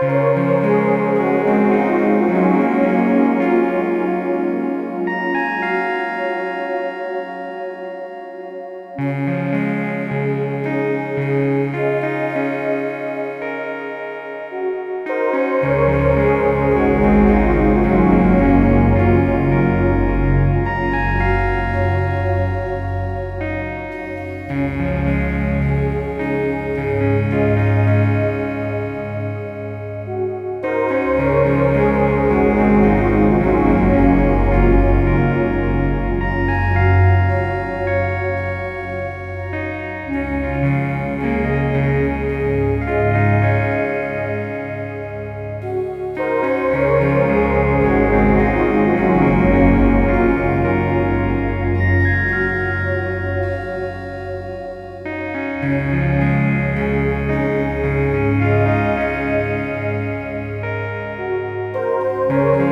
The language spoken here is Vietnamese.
Música thank you.